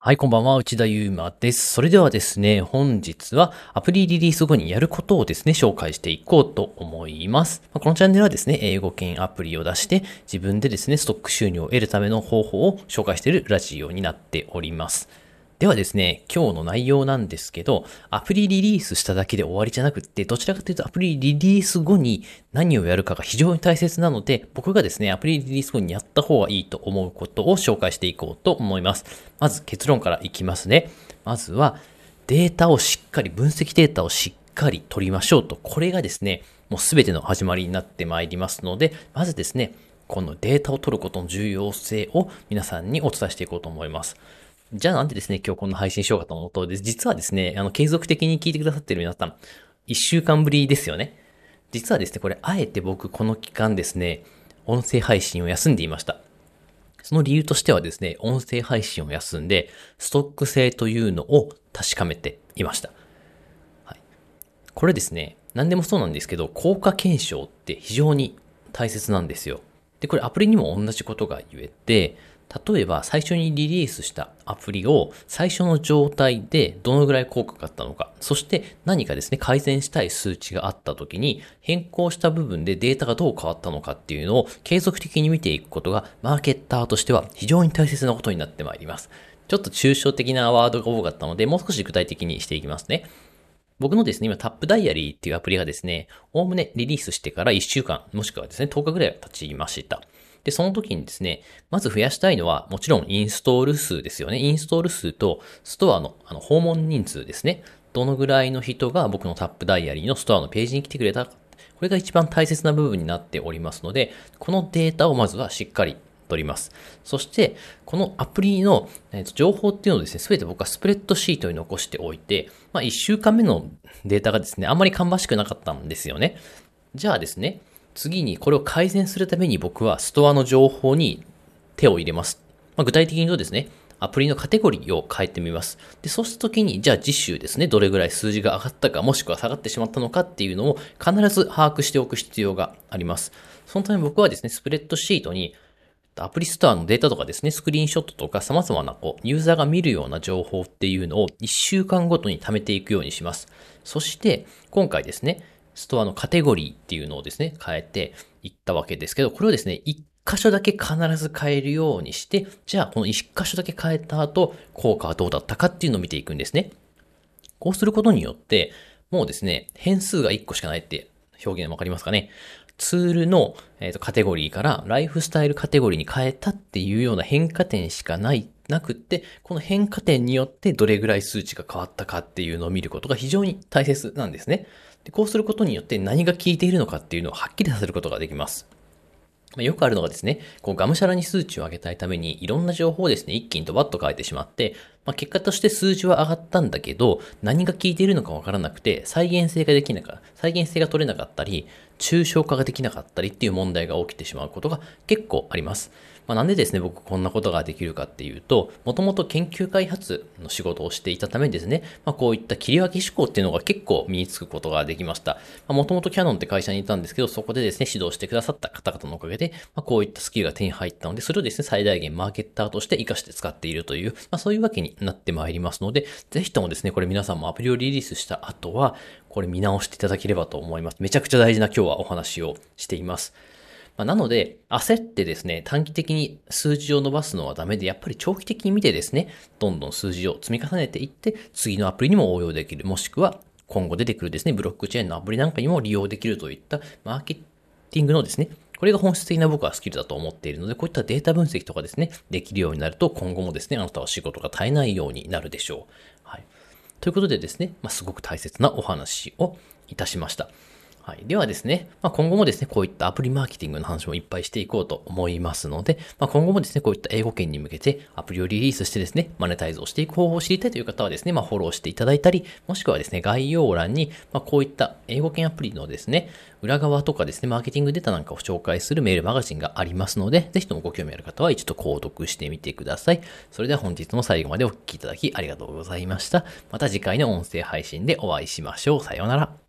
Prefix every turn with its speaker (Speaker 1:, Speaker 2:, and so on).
Speaker 1: はい、こんばんは、内田祐馬です。それではですね、本日はアプリリリース後にやることをですね、紹介していこうと思います。このチャンネルはですね、英語圏アプリを出して、自分でですね、ストック収入を得るための方法を紹介しているラジオになっております。ではですね、今日の内容なんですけど、アプリリリースしただけで終わりじゃなくって、どちらかというとアプリリリース後に何をやるかが非常に大切なので、僕がですね、アプリリリース後にやった方がいいと思うことを紹介していこうと思います。まず結論からいきますね。まずは、データをしっかり、分析データをしっかり取りましょうと。これがですね、もうすべての始まりになってまいりますので、まずですね、このデータを取ることの重要性を皆さんにお伝えしていこうと思います。じゃあなんでですね、今日この配信しようかと思うと、で実はですね、あの、継続的に聞いてくださってる皆さん、一週間ぶりですよね。実はですね、これ、あえて僕、この期間ですね、音声配信を休んでいました。その理由としてはですね、音声配信を休んで、ストック性というのを確かめていました。はい。これですね、何でもそうなんですけど、効果検証って非常に大切なんですよ。で、これアプリにも同じことが言えて、例えば最初にリリースしたアプリを最初の状態でどのぐらい効果があったのか、そして何かですね、改善したい数値があった時に変更した部分でデータがどう変わったのかっていうのを継続的に見ていくことがマーケッターとしては非常に大切なことになってまいります。ちょっと抽象的なワードが多かったので、もう少し具体的にしていきますね。僕のですね、今タップダイアリーっていうアプリがですね、おおむねリリースしてから1週間、もしくはですね、10日ぐらい経ちました。で、その時にですね、まず増やしたいのは、もちろんインストール数ですよね。インストール数と、ストアのあの訪問人数ですね。どのぐらいの人が僕のタップダイアリーのストアのページに来てくれたか。これが一番大切な部分になっておりますので、このデータをまずはしっかり取ります。そして、このアプリの、情報っていうのをですね、すべて僕はスプレッドシートに残しておいて、まあ、1週間目のデータがですね、あんまり芳しくなかったんですよね。じゃあですね、次にこれを改善するために僕はストアの情報に手を入れます。まあ、具体的に言うとですね、アプリのカテゴリーを変えてみます。で、そうした時に、じゃあ次週ですね、どれぐらい数字が上がったか、もしくは下がってしまったのかっていうのを必ず把握しておく必要があります。そのため僕はですね、スプレッドシートにアプリストアのデータとかですね、スクリーンショットとか様々なこう、ユーザーが見るような情報っていうのを1週間ごとに貯めていくようにします。そして、今回ですね、ストアのカテゴリーっていうのをですね、変えていったわけですけど、これをですね、1箇所だけ必ず変えるようにして、じゃあこの1箇所だけ変えた後、効果はどうだったかっていうのを見ていくんですね。こうすることによって、もうですね、変数が1個しかないって表現わかりますかねツールの、えーとカテゴリーからライフスタイルカテゴリーに変えたっていうような変化点しかない、なくって、この変化点によってどれぐらい数値が変わったかっていうのを見ることが非常に大切なんですね。でこうすることによって何が効いているのかっていうのをはっきりさせることができます。まあよくあるのがですね、こうがむしゃらに数値を上げたいためにいろんな情報をですね、一気にドバッと変えてしまって、まあ、結果として数字は上がったんだけど、何が効いているのかわからなくて、再現性ができなかった、再現性が取れなかったり、抽象化ができなかったりっていう問題が起きてしまうことが結構あります。まあ、なんでですね、僕こんなことができるかっていうと、もともと研究開発の仕事をしていたためにですね、まあ、こういった切り分け思考っていうのが結構身につくことができました。もともとキャノンって会社にいたんですけど、そこでですね、指導してくださった方々のおかげで、まあ、こういったスキルが手に入ったので、それをですね、最大限マーケッターとして活かして使っているという、まあ、そういうわけになってまいりますので、ぜひともですね、これ皆さんもアプリをリリースした後は、これ見直していただければと思います。めちゃくちゃ大事な今日はお話をしています。まあ、なので、焦ってですね、短期的に数字を伸ばすのはダメで、やっぱり長期的に見てですね、どんどん数字を積み重ねていって、次のアプリにも応用できる。もしくは、今後出てくるですね、ブロックチェーンのアプリなんかにも利用できるといった、マーケティングのですね、これが本質的な僕はスキルだと思っているので、こういったデータ分析とかですね、できるようになると、今後もですね、あなたは仕事が絶えないようになるでしょう。はい。ということでですね、まあ、すごく大切なお話をいたしました。はい。ではですね、まあ、今後もですね、こういったアプリマーケティングの話もいっぱいしていこうと思いますので、まあ、今後もですね、こういった英語圏に向けてアプリをリリースしてですね、マネタイズをしていく方法を知りたいという方はですね、まあ、フォローしていただいたり、もしくはですね、概要欄に、ま、こういった英語圏アプリのですね、裏側とかですね、マーケティングデータなんかを紹介するメールマガジンがありますので、ぜひともご興味ある方は一度購読してみてください。それでは本日も最後までお聴きいただきありがとうございました。また次回の音声配信でお会いしましょう。さようなら。